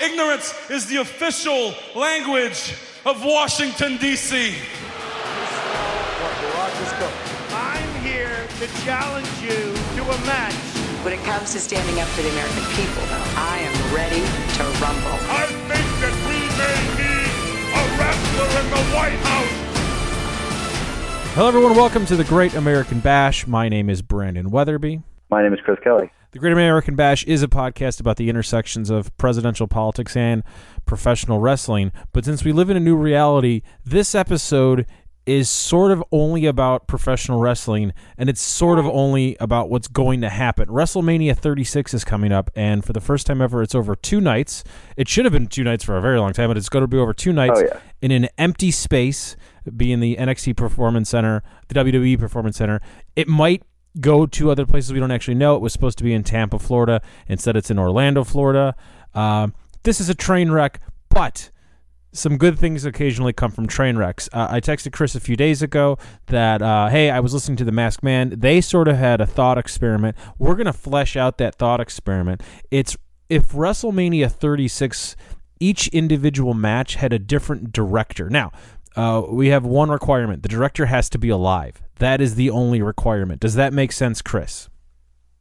ignorance is the official language of Washington, D.C. I'm here to challenge you to a match. When it comes to standing up for the American people, I am ready to rumble. I think that we may need a wrestler in the White House. Hello, everyone. Welcome to the Great American Bash. My name is Brandon Weatherby. My name is Chris Kelly. The Great American Bash is a podcast about the intersections of presidential politics and professional wrestling. But since we live in a new reality, this episode is sort of only about professional wrestling and it's sort of only about what's going to happen. WrestleMania 36 is coming up, and for the first time ever, it's over two nights. It should have been two nights for a very long time, but it's going to be over two nights Oh, yeah. in an empty space, being the NXT Performance Center, the WWE Performance Center. It might go to other places we don't actually know. It was supposed to be in Tampa, Florida. Instead, it's in Orlando, Florida. Um, this is a train wreck, but some good things occasionally come from train wrecks. Uh, I texted Chris a few days ago that, uh, hey, I was listening to The Masked Man. They sort of had a thought experiment. We're going to flesh out that thought experiment. It's if WrestleMania 36, each individual match had a different director. Now, uh, we have one requirement the director has to be alive. That is the only requirement. Does that make sense, Chris?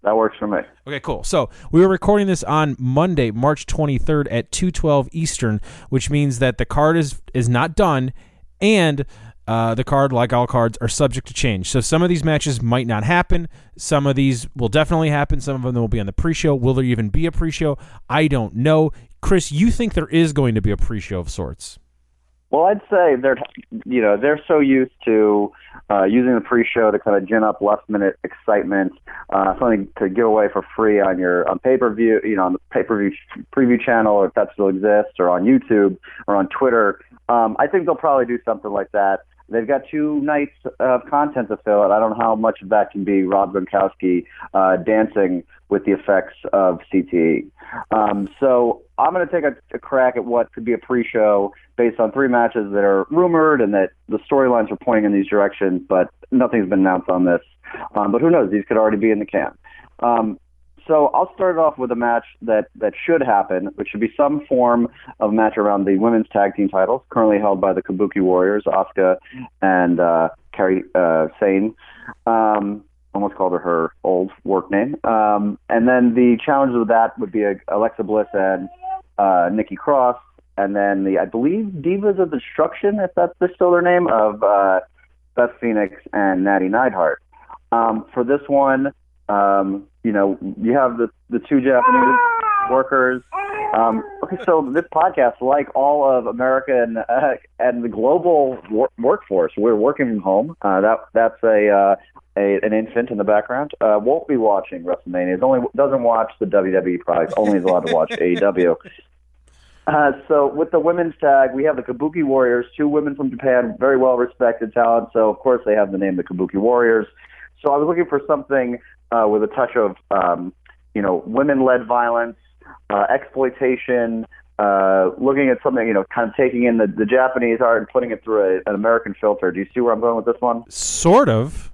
That works for me. Okay, cool. So we were recording this on Monday, March 23rd at 2:12 Eastern, which means that the card is is not done, and uh, the card, like all cards, are subject to change. So some of these matches might not happen. Some of these will definitely happen. Some of them will be on the pre-show. Will there even be a pre-show? I don't know. Chris, you think there is going to be a pre-show of sorts? Well, I'd say they're, you know, they're so used to uh, using the pre-show to kind of gin up last-minute excitement, uh, something to give away for free on your on pay-per-view, you know, on the pay-per-view preview channel, or if that still exists, or on YouTube or on Twitter. Um, I think they'll probably do something like that. They've got two nights of content to fill, and I don't know how much of that can be Rob Gronkowski uh, dancing with the effects of CTE. Um, so I'm going to take a, a crack at what could be a pre-show based on three matches that are rumored and that the storylines are pointing in these directions, but nothing's been announced on this. Um, but who knows? These could already be in the can. Um, so I'll start off with a match that, that should happen, which should be some form of match around the women's tag team titles, currently held by the Kabuki Warriors, Asuka and uh, Kairi uh, Sane. Um, almost called her her old work name. Um, and then the challenge of that would be uh, Alexa Bliss and uh, Nikki Cross. And then the, I believe, Divas of Destruction, if that's still their name, of uh, Beth Phoenix and Natty Neidhart. Um, for this one, um, you know, you have the, the two Japanese workers. Um, okay, so this podcast, like all of America and uh, and the global wor- workforce, we're working from home. Uh, that that's a, uh, a an infant in the background. Uh, won't be watching WrestleMania. Is only doesn't watch the WWE products. Only is allowed to watch AEW. Uh, so with the women's tag, we have the Kabuki Warriors, two women from Japan, very well respected talent. So of course they have the name the Kabuki Warriors. So I was looking for something uh, with a touch of um, you know women-led violence, uh, exploitation. Uh, looking at something, you know, kind of taking in the, the Japanese art and putting it through a, an American filter. Do you see where I'm going with this one? Sort of.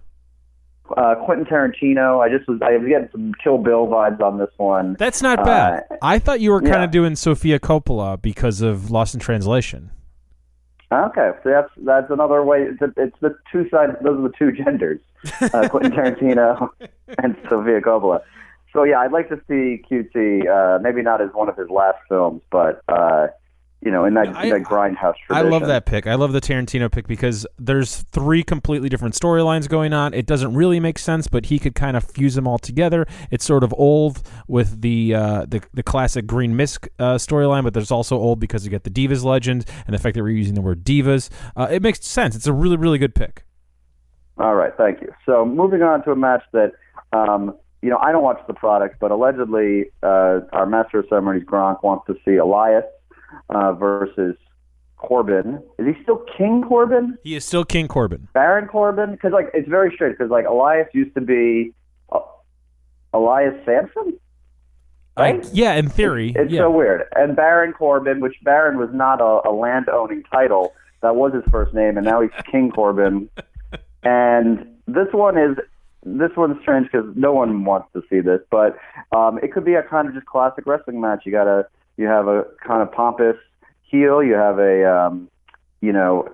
Uh, Quentin Tarantino. I just was I was getting some Kill Bill vibes on this one. That's not bad. Uh, I thought you were kind yeah. of doing Sofia Coppola because of Lost in Translation. Okay, so that's that's another way. It's, it's the two sides. Those are the two genders, uh, Quentin Tarantino and Sofia Coppola. So yeah, I'd like to see QT. Uh, maybe not as one of his last films, but uh, you know, in that, I- in that grindhouse I love that pick. I love the Tarantino pick because there's three completely different storylines going on. It doesn't really make sense, but he could kind of fuse them all together. It's sort of old with the uh, the, the classic Green Mist uh, storyline, but there's also old because you get the Divas legend and the fact that we're using the word Divas. Uh, it makes sense. It's a really really good pick. All right, thank you. So moving on to a match that, um, you know, I don't watch the product, but allegedly uh, our master of ceremonies Gronk wants to see Elias uh, versus Corbin. Is he still King Corbin? He is still King Corbin. Baron Corbin? Because like it's very strange Because like Elias used to be uh, Elias Samson. Right? I- yeah, in theory. It's yeah. so weird. And Baron Corbin, which Baron was not a, a land owning title, that was his first name, and now he's King Corbin. And this one is this one's strange because no one wants to see this, but um, it could be a kind of just classic wrestling match. You got a You have a kind of pompous heel. You have a, um, you know,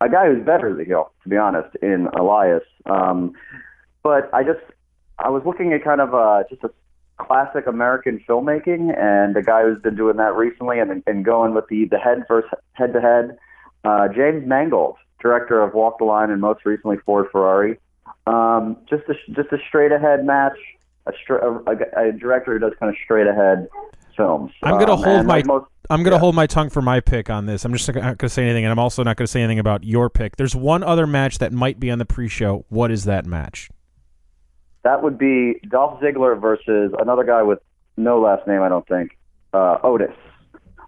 a guy who's better as a heel, to be honest, in Elias. Um, but I just, I was looking at kind of uh, just a classic American filmmaking, and a guy who's been doing that recently, and, and going with the the head versus head to head. Uh, James Mangold, director of Walk the Line, and most recently Ford Ferrari. Um, just a just a straight ahead match. A, a, a, a director who does kind of straight ahead films. I'm gonna Um, hold my most, I'm going to yeah. hold my tongue for my pick on this. I'm just not going to say anything, and I'm also not going to say anything about your pick. There's one other match that might be on the pre-show. What is that match? That would be Dolph Ziggler versus another guy with no last name, I don't think, uh, Otis.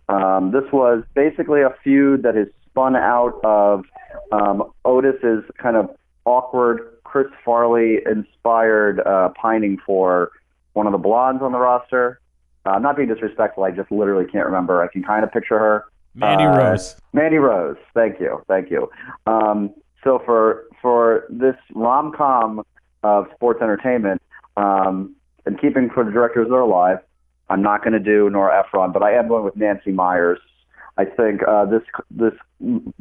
Um, this was basically a feud that is spun out of um, Otis's kind of awkward Chris Farley inspired uh, pining for one of the blondes on the roster. Uh, I'm not being disrespectful. I just literally can't remember. I can kind of picture her. Mandy Uh, Rose. Mandy Rose. Thank you. Thank you. Um, so for for this rom com of sports entertainment, um, and keeping for the directors that are alive, I'm not going to do Nora Ephron, but I am going with Nancy Meyers. I think uh, this this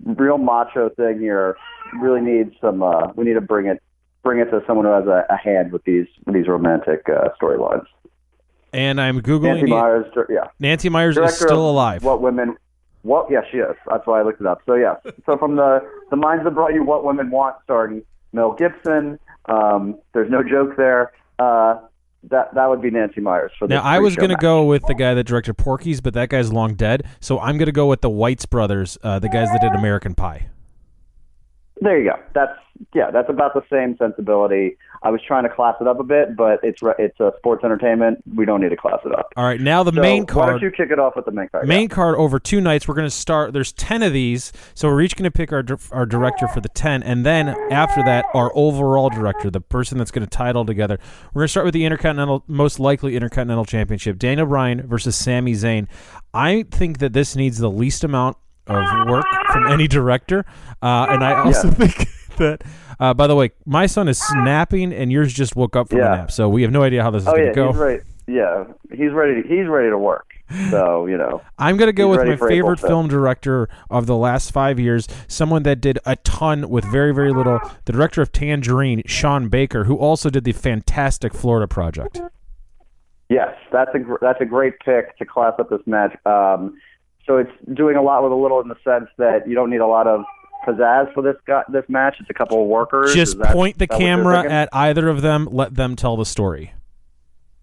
real macho thing here really needs some. Uh, we need to bring it bring it to someone who has a, a hand with these these romantic uh, storylines. And I'm googling. Nancy Meyers, yeah. Nancy Meyers is still alive. What women? What? Yeah, she is. That's why I looked it up. So yeah. so from the the minds that brought you What Women Want, starring Mel Gibson. Um, there's no joke there. Uh, that that would be Nancy Meyers for Now I was going to go with the guy that directed Porky's, but that guy's long dead. So I'm going to go with the Weitz brothers, uh, the guys that did American Pie. There you go. That's yeah. That's about the same sensibility. I was trying to class it up a bit, but it's it's a sports entertainment. We don't need to class it up. All right, now the So main card. Why don't you kick it off with the main card? main card over two nights. We're going to start. There's ten of these, so we're each going to pick our our director for the ten, and then after that, our overall director, the person that's going to tie it all together. We're going to start with the intercontinental, most likely intercontinental championship, Daniel Bryan versus Sami Zayn. I think that this needs the least amount of work from any director, uh, and I also think that. Uh, by the way, my son is snapping, and yours just woke up from Yeah. a nap, so we have no idea how this is Oh going to yeah, go. he's. Yeah, he's ready. He's ready to work. So you know. I'm going to go with my April favorite fifth. film director of the last five years, someone that did a ton with very, very little. The director of Tangerine, Sean Baker, who also did the fantastic Florida Project. Yes, that's a gr- that's a great pick to class up this match. Um, so it's doing a lot with a little in the sense that you don't need a lot of pizzazz for this guy, this match. It's a couple of workers. Just that- point the is that what you're camera at either of them, let them tell the story.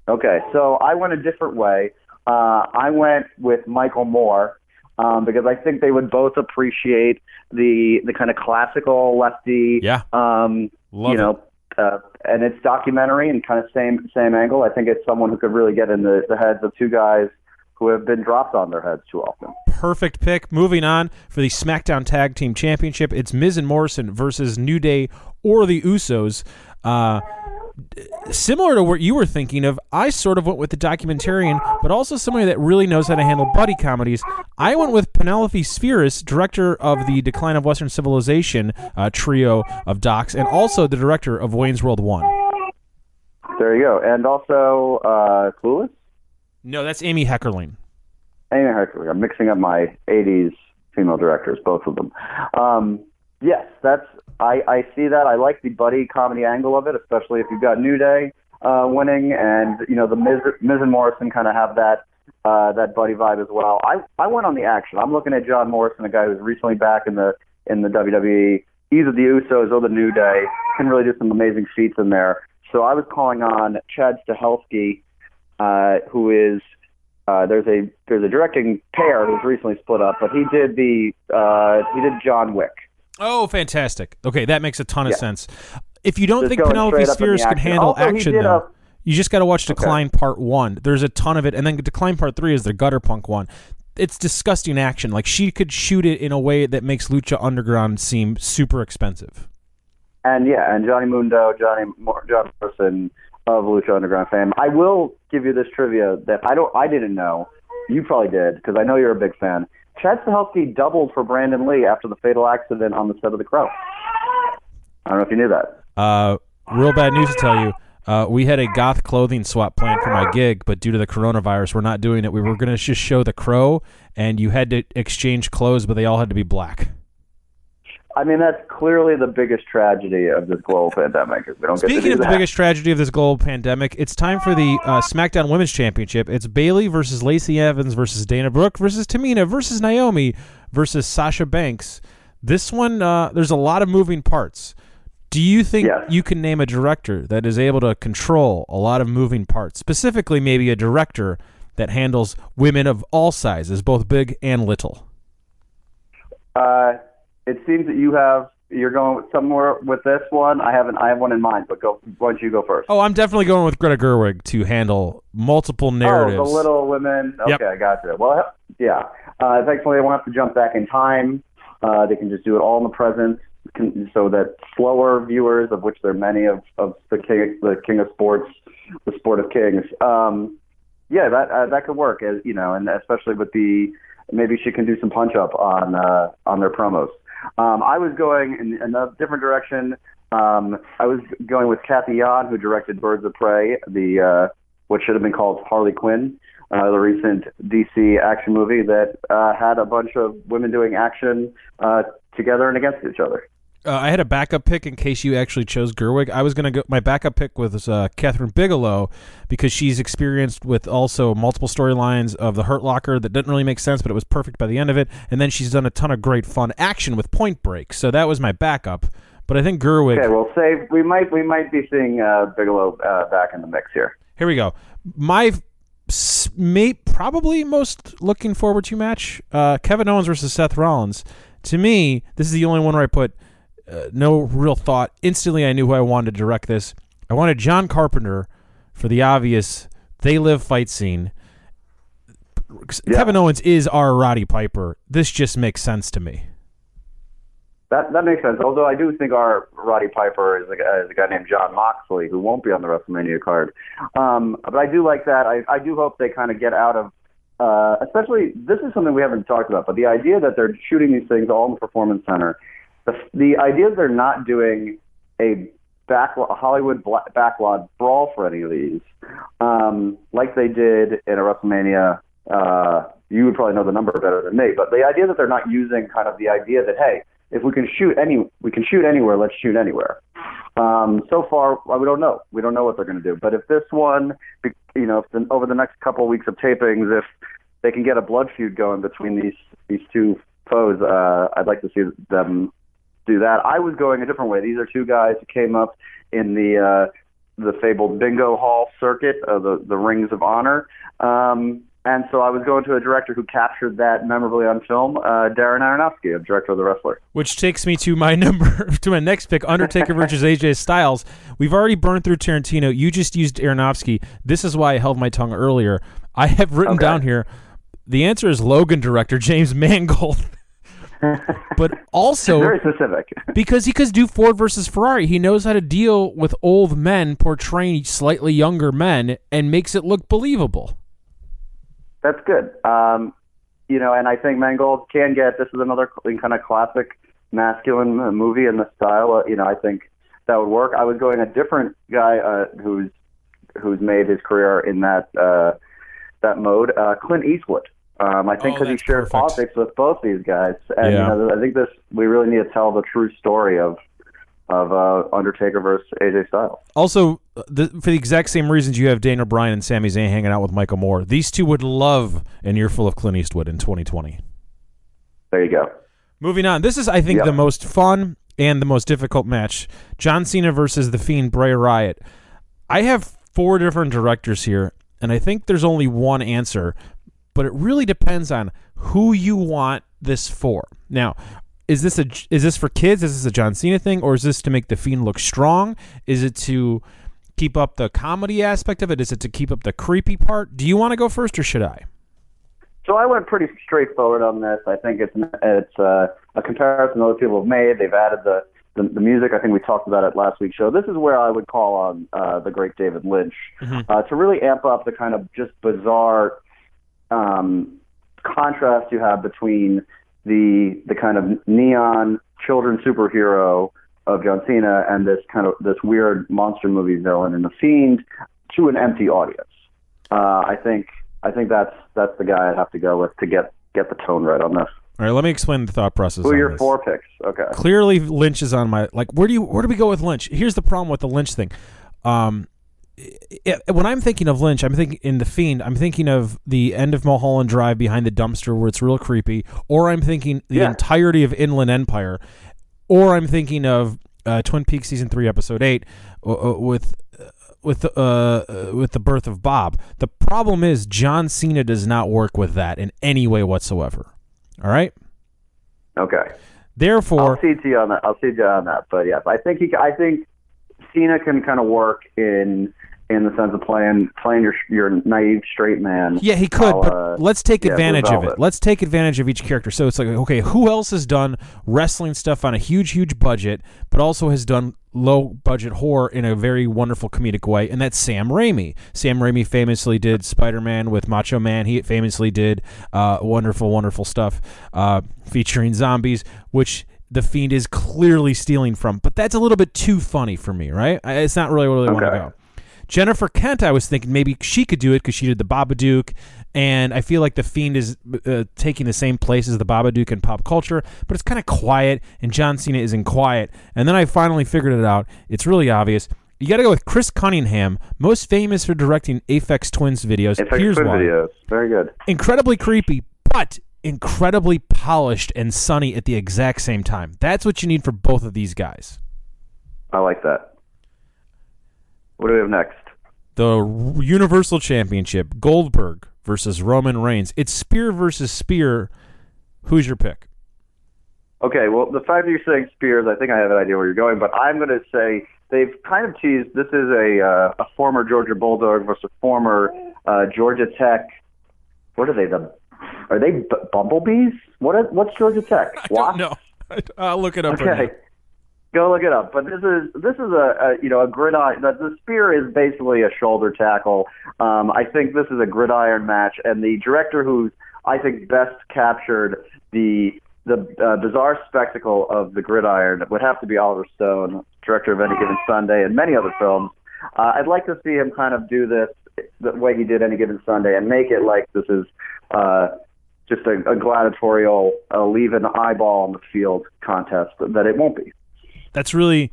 Okay, so I went a different way. Uh, I went with Michael Moore um, because I think they would both appreciate the the kind of classical lefty. Yeah. Um, Love you know, uh, and it's documentary and kind of same same angle. I think it's someone who could really get in the, the heads of two guys who have been dropped on their heads too often. Perfect pick. Moving on for the SmackDown Tag Team Championship, it's Miz and Morrison versus New Day or the Usos. Uh, similar to what you were thinking of, I sort of went with the documentarian, but also somebody that really knows how to handle buddy comedies. I went with Penelope Spheeris, director of the Decline of Western Civilization uh, trio of docs, and also the director of Wayne's World 1. There you go. And also uh, Clueless. No, that's Amy Heckerling. Amy Heckerling. I'm mixing up my 80s female directors, both of them. Um, yes, that's I, I see that. I like the buddy comedy angle of it, especially if you've got New Day uh, winning, and you know the Miz, Miz and Morrison kind of have that uh, that buddy vibe as well. I I went on the action. I'm looking at John Morrison, a guy who's recently back in the in the WWE. Either the Usos or the New Day can really do some amazing feats in there. So I was calling on Chad Stahelski, uh, who is uh, there's a there's a directing pair who's recently split up, but he did the uh, he did John Wick. Oh, fantastic. Okay, that makes a ton of Yeah. sense. If you don't Just think Penelope straight up in the Spheeris can handle Also, action, though, a- you just got to watch Decline Part 1. There's a ton of it. And then Decline Part 3 is the gutter punk one. It's disgusting action. Like, she could shoot it in a way that makes Lucha Underground seem super expensive. And yeah, and Johnny Mundo, Johnny Mor- John Morrison of Lucha Underground fame. I will give you this trivia that I don't I didn't know. You probably did because I know you're a big fan. Chad Stahelski doubled for Brandon Lee after the fatal accident on the set of The Crow. I don't know if you knew that. Uh, real bad news to tell you. Uh, we had a goth clothing swap planned for my gig, but due to the coronavirus, we're not doing it. We were going to just show the crow, and you had to exchange clothes, but they all had to be black. I mean, that's clearly the biggest tragedy of this global pandemic. We don't Speaking do of the biggest tragedy of this global pandemic, it's time for the uh, SmackDown Women's Championship. It's Bayley versus Lacey Evans versus Dana Brooke versus Tamina versus Naomi versus Sasha Banks. This one, uh, there's a lot of moving parts. Do you think Yes. you can name a director that is able to control a lot of moving parts? Specifically, maybe a director that handles women of all sizes, both big and little. Uh, it seems that you have you're going somewhere with this one. I haven't. I have one in mind, but go. Why don't you go first? Oh, I'm definitely going with Greta Gerwig to handle multiple narratives. Oh, the Little Women. Okay, Yep. I got you. Well, yeah. Uh, thankfully, they won't have to jump back in time. Uh, they can just do it all in the present, can, so that slower viewers, of which there are many of, of the king, the king of sports, the sport of kings. Um, yeah, that uh, that could work. As you know, and especially with the maybe she can do some punch up on uh, on their promos. Um, I was going in another different direction. Um, I was going with Cathy Yan, who directed Birds of Prey, the uh, what should have been called Harley Quinn, uh, the recent DC action movie that uh, had a bunch of women doing action uh, together and against each other. Uh, I had a backup pick in case you actually chose Gerwig. I was gonna go. My backup pick was uh, Kathryn Bigelow because she's experienced with also multiple storylines of the Hurt Locker that didn't really make sense, but it was perfect by the end of it. And then she's done a ton of great fun action with Point Break. So that was my backup. But I think Gerwig. Okay, well, say we might we might be seeing uh, Bigelow uh, back in the mix here. Here we go. My may, probably most looking forward to match uh, Kevin Owens versus Seth Rollins. To me, this is the only one where I put uh, no real thought. Instantly, I knew who I wanted to direct this. I wanted John Carpenter for the obvious They Live fight scene. Yeah. Kevin Owens is our Roddy Piper. This just makes sense to me. That that makes sense. Although I do think our Roddy Piper is a, guy- is a guy named Jon Moxley who won't be on the WrestleMania card. Um, but I do like that. I, I do hope they kind of get out of, uh, especially this is something we haven't talked about. But the idea that they're shooting these things all in the Performance Center, the the idea they're not doing a back Hollywood bla- backlot brawl for any of these, um, like they did in a WrestleMania. Uh, you would probably know the number better than me, but the idea that they're not using kind of the idea that hey, if we can shoot any, we can shoot anywhere. Let's shoot anywhere. Um, so far, well, we don't know. We don't know what they're going to do. But if this one, you know, if the, over the next couple of weeks of tapings, if they can get a blood feud going between these these two foes, uh, I'd like to see them do that. I was going a different way. These are two guys who came up in the uh, the fabled bingo hall circuit, uh, the the Rings of Honor. Um, and so I was going to a director who captured that memorably on film, uh, Darren Aronofsky, a director of The Wrestler. Which takes me to my number to my next pick, Undertaker versus AJ Styles. We've already burned through Tarantino. You just used Aronofsky. This is why I held my tongue earlier. I have written Okay. down here. The answer is Logan director James Mangold. but also Very specific. because he could do Ford versus Ferrari. He knows how to deal with old men portraying slightly younger men and makes it look believable. That's good. Um, you know, and I think Mangold can get this is another kind of classic masculine movie in the style. Uh, you know, I think that would work. I was going a different guy uh, who's who's made his career in that uh, that mode. Uh, Clint Eastwood. Um, I think Oh, because he shared perfect. politics with both these guys, and Yeah. you know, I think this we really need to tell the true story of of uh, Undertaker versus AJ Styles. Also, the, for the exact same reasons you have Daniel Bryan and Sami Zayn hanging out with Michael Moore, these two would love an earful of Clint Eastwood in 2020. There you go. Moving on, this is I think Yep. the most fun and the most difficult match: John Cena versus the Fiend Bray Wyatt. I have four different directors here, and I think there's only one answer, but it really depends on who you want this for. Now, is this a is this for kids? Is this a John Cena thing, or is this to make the Fiend look strong? Is it to keep up the comedy aspect of it? Is it to keep up the creepy part? Do you want to go first, or should I? So I went pretty straightforward on this. I think it's it's uh, a comparison other people have made. They've added the, the the music. I think we talked about it last week's show. This is where I would call on uh, the great David Lynch uh, to really amp up the kind of just bizarre um, contrast you have between the the kind of neon children superhero of John Cena and this kind of this weird monster movie villain in the Fiend to an empty audience. uh, I think I think that's that's the guy I'd have to go with to get get the tone right on this. All right, let me explain the thought process. Who are your this. four picks? Okay. Clearly, Lynch is on my like. Where do you where do we go with Lynch? Here's the problem with the Lynch thing. Um, when I'm thinking of Lynch, I'm thinking in the Fiend. I'm thinking of the end of Mulholland Drive behind the dumpster where it's real creepy, or I'm thinking the Yeah. entirety of Inland Empire, or I'm thinking of uh, Twin Peaks season three, episode eight, uh, uh, with with the, uh, uh, with the birth of Bob. The problem is John Cena does not work with that in any way whatsoever. All right. Okay. Therefore, I'll see to you on that. I'll see to you on that. But yes, I think he. I think Cena can kind of work in in the sense of playing playing your your naive straight man. Yeah, he could, but uh, let's take yeah, advantage of it. Let's take advantage of each character. So it's like, okay, who else has done wrestling stuff on a huge, huge budget, but also has done low budget horror in a very wonderful comedic way? And that's Sam Raimi. Sam Raimi famously did Spider Man with Macho Man. He famously did uh, wonderful, wonderful stuff uh, featuring zombies, which. The Fiend is clearly stealing from, but that's a little bit too funny for me, right? It's not really where I want to go. Jennifer Kent, I was thinking maybe she could do it because she did the Babadook, and I feel like the Fiend is uh, taking the same place as the Babadook in pop culture, but it's kind of quiet, and John Cena isn't quiet. And then I finally figured it out. It's really obvious. You got to go with Chris Cunningham, most famous for directing Aphex Twins videos. Like Here's twin why: videos. Very good. incredibly creepy, but incredibly polished and sunny at the exact same time. That's what you need for both of these guys. I like that. What do we have next? The Universal Championship, Goldberg versus Roman Reigns. It's spear versus spear. Who's your pick? Okay, well, the fact that you're saying Spears, I think I have an idea where you're going, but I'm going to say they've kind of teased this is a uh, a former Georgia Bulldog versus a former uh, Georgia Tech. What are they? The are they b- bumblebees? What is, what's Georgia Tech? Wasps? No, I'll look it up. right Okay. Go look it up. But this is this is a, a you know a gridiron. The, the spear is basically a shoulder tackle. Um, I think this is a gridiron match, and the director who I think best captured the the uh, bizarre spectacle of the gridiron would have to be Oliver Stone, director of Any Given Sunday and many other films. Uh, I'd like to see him kind of do this the way he did Any Given Sunday and make it like this is. Uh, just a, a gladiatorial uh, leave an eyeball on the field contest that it won't be. That's really,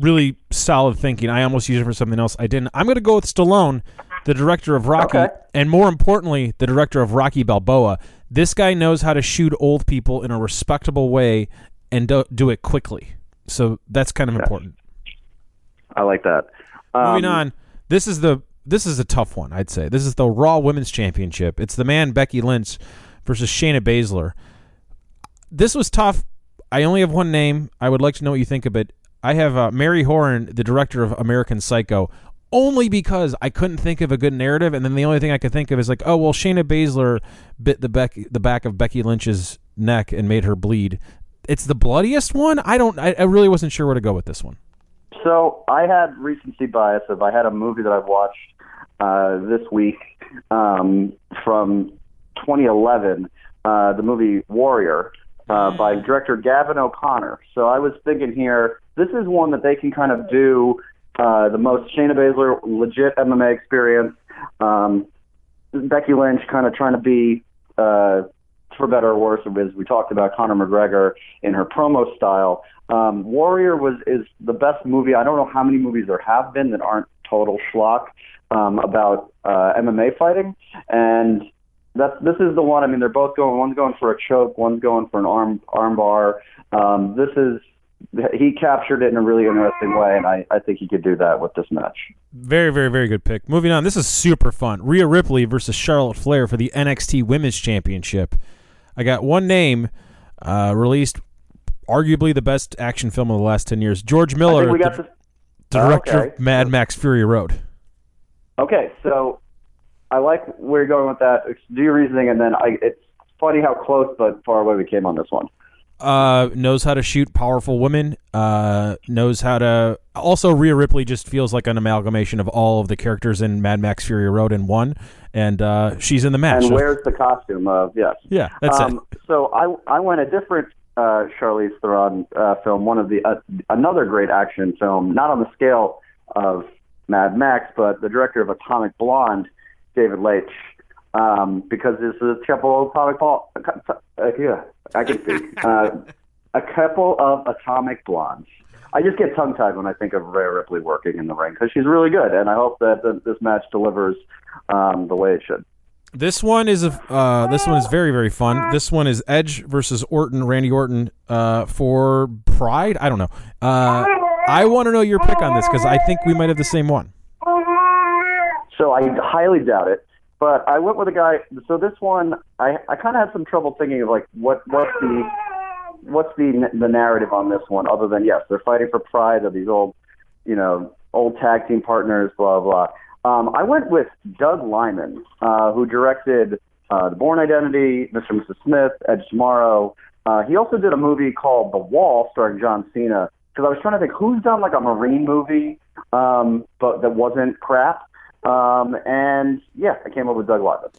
really solid thinking. I almost used it for something else. I didn't. I'm going to go with Stallone, the director of Rocky, Okay. and more importantly, the director of Rocky Balboa. This guy knows how to shoot old people in a respectable way and do, do it quickly. So that's kind of important. I like that. Moving Um, on. This is the this is a tough one, I'd say. This is the Raw Women's Championship. It's the man Becky Lynch versus Shayna Baszler. This was tough. I only have one name. I would like to know what you think of it. I have uh, Mary Harron, the director of American Psycho, only because I couldn't think of a good narrative, and then the only thing I could think of is like, oh well, Shayna Baszler bit the Becky, the back of Becky Lynch's neck and made her bleed. It's the bloodiest one. I don't. I, I really wasn't sure where to go with this one. So I had recency bias of I had a movie that I've watched uh, this week um, from 2011, uh, the movie Warrior uh, by director Gavin O'Connor. So I was thinking here, this is one that they can kind of do uh, the most Shayna Baszler legit MMA experience. Um, Becky Lynch kind of trying to be, uh, for better or worse, as we talked about Conor McGregor in her promo style. Um, Warrior was is the best movie. I don't know how many movies there have been that aren't total schlock um, about uh, MMA fighting, and that's this is the one. I mean, they're both going. One's going for a choke. One's going for an arm arm bar. Um, this is he captured it in a really interesting way, and I, I think he could do that with this match. Very, very, very good pick. Moving on. This is super fun. Rhea Ripley versus Charlotte Flair for the NXT Women's Championship. I got one name uh, released, arguably the best action film of the last 10 years. George Miller, we got the, this. director okay. of Mad Max Fury Road. Okay, so I like where you're going with that. Do your reasoning, and then I. It's funny how close but far away we came on this one. Uh, knows how to shoot powerful women. Uh, knows how to. Also, Rhea Ripley just feels like an amalgamation of all of the characters in Mad Max Fury Road in one, and uh, she's in the match. And where's the costume of yes? yeah, that's um, it. So I I went a different uh, Charlize Theron uh, film, one of the uh, another great action film, not on the scale of Mad Max, but the director of Atomic Blonde David Leitch um, because this is a couple of atomic ball. Uh, yeah, I can speak. uh, a couple of atomic blondes. I just get tongue tied when I think of Rhea Ripley working in the ring because she's really good, and I hope that the, this match delivers um, the way it should. This one is a uh, this one is very very fun. This one is Edge versus Orton, Randy Orton uh, for Pride. I don't know. Uh, I want to know your pick on this because I think we might have the same one. So I highly doubt it, but I went with a guy. So this one, I I kind of had some trouble thinking of like what what's the what's the the narrative on this one other than yes they're fighting for pride of these old you know old tag team partners blah blah. Um, I went with Doug Liman, uh, who directed uh, The Bourne Identity, Mr. and Mrs. Smith, Edge Tomorrow. Uh, he also did a movie called The Wall starring John Cena. Because I was trying to think who's done like a Marine movie, um, but that wasn't crap. Um, and yeah, I came up with Doug Watson.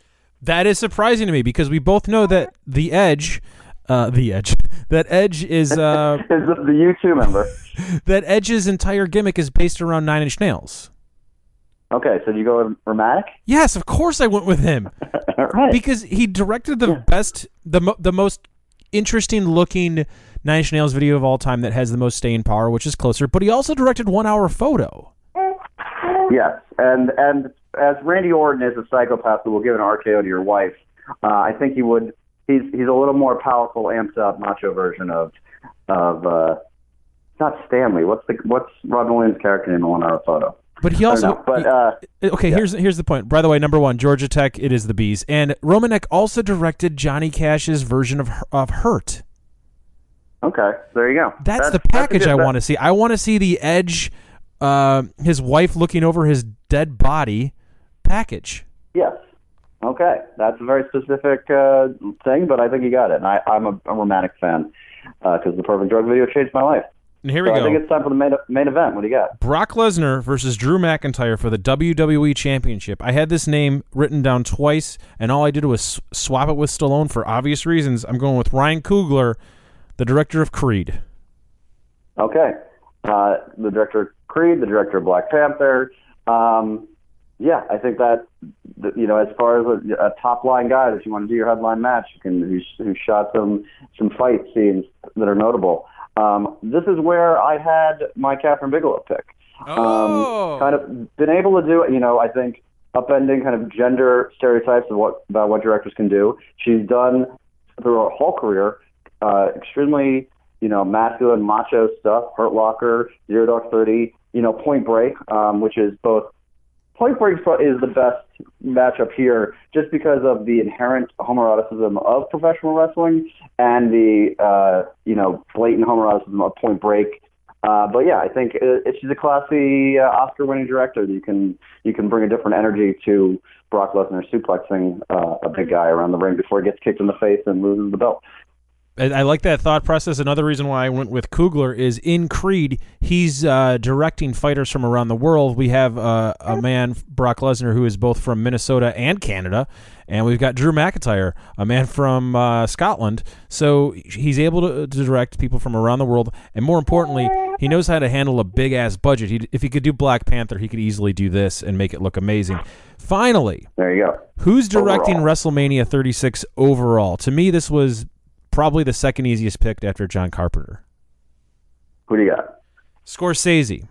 That is surprising to me because we both know that the Edge, uh, the Edge, that Edge is uh, is the, the U2 member. that Edge's entire gimmick is based around Nine Inch Nails. Okay, so you go with Romanek? Yes, of course I went with him right. because he directed the best, the mo- the most interesting looking Nine Inch Nails video of all time that has the most staying power, which is closer. But he also directed One Hour Photo. Yes, and and as Randy Orton is a psychopath who will give an RKO to your wife, uh, I think he would. He's he's a little more powerful, amped up, macho version of of uh, not Stanley. What's the what's Robin Williams' character name in One Hour Photo? But he also, know, but uh, okay. Here's here's the point. By the way, number one, Georgia Tech. It is the bees, and Romanek also directed Johnny Cash's version of of Hurt. okay, there you go. That's, the a package good- I want to see. I want to see the Edge, uh, his wife looking over his dead body package. Yes. Okay, that's a very specific uh, thing, but I think you got it. And I, I'm a, a Romanek fan because the Perfect Drug video changed my life. And here we So I think it's time for the main, main event. What do you got? Brock Lesnar versus Drew McIntyre for the WWE Championship. I had this name written down twice, and all I did was swap it with Stallone for obvious reasons. I'm going with Ryan Coogler, the director of Creed. Okay. Uh, the director of Creed, the director of Black Panther. Um, yeah, I think that you know, as far as a, a top line guy that you want to do your headline match, you can who, who shot some some fight scenes that are notable. Um, this is where I had my Kathryn Bigelow pick. Oh. Um, kind of been able to do it. You know, I think upending kind of gender stereotypes of what about what directors can do. She's done through her whole career uh, extremely you know masculine macho stuff. Hurt Locker, Zero Dark Thirty, you know Point Break, um, which is both Point Break is the best matchup here just because of the inherent homoeroticism of professional wrestling and the uh, you know blatant homoeroticism of Point Break. Uh, but yeah, I think uh, she's a classy uh, Oscar-winning director. You can you can bring a different energy to Brock Lesnar suplexing uh, a big guy around the ring before he gets kicked in the face and loses the belt. I I like that thought process. Another reason why I went with Coogler is in Creed, he's uh, directing fighters from around the world. We have uh, a man, Brock Lesnar, who is both from Minnesota and Canada, and we've got Drew McIntyre, a man from uh, Scotland. So he's able to, to direct people from around the world, and more importantly, he knows how to handle a big ass budget. He, if he could do Black Panther, he could easily do this and make it look amazing. Finally, There you go. Who's directing Overall. WrestleMania 36 overall? To me, this was probably the second easiest pick after John Carpenter. Who do you got? Scorsese.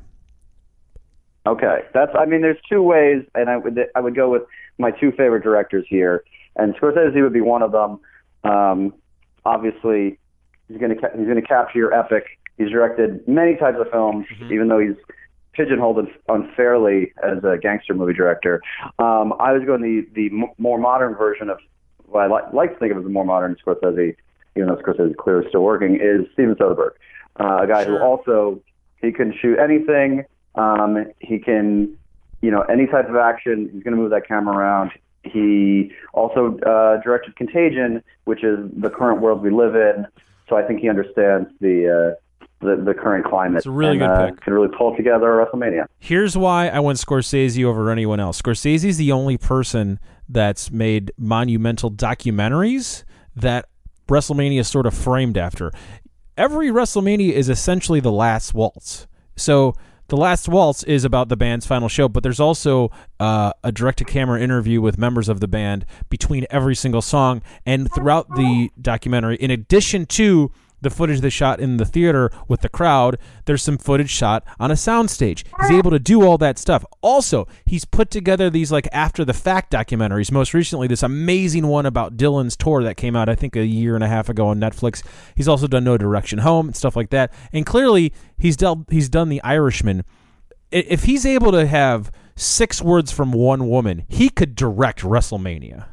Okay, that's. I mean, there's two ways, and I would I would go with my two favorite directors here, and Scorsese would be one of them. Um, obviously, he's going to ca- he's to capture your epic. He's directed many types of films, even though he's pigeonholed unfairly as a gangster movie director. Um, I was going the the more modern version of what I li- like to think of as a more modern Scorsese, even though Scorsese is clearly still working, is Steven Soderbergh, uh, a guy who also he can shoot anything. Um, he can, you know, any type of action. He's going to move that camera around. He also uh, directed Contagion, which is the current world we live in. So I think he understands the uh, the, the current climate. It's a really and, good uh, pick. Can really pull together a WrestleMania. Here's why I went Scorsese over anyone else. Scorsese's the only person that's made monumental documentaries that WrestleMania is sort of framed after. Every WrestleMania is essentially the last waltz. So The Last Waltz is about the band's final show, but there's also uh, a direct to camera interview with members of the band between every single song. And throughout the documentary, in addition to the footage they shot in the theater with the crowd, there's some footage shot on a soundstage. He's able to do all that stuff. Also, he's put together these like after the fact documentaries. Most recently, this amazing one about Dylan's tour that came out, I think, a year and a half ago on Netflix. He's also done No Direction Home and stuff like that. And clearly, he's dealt, he's done The Irishman. If he's able to have six words from one woman, he could direct WrestleMania.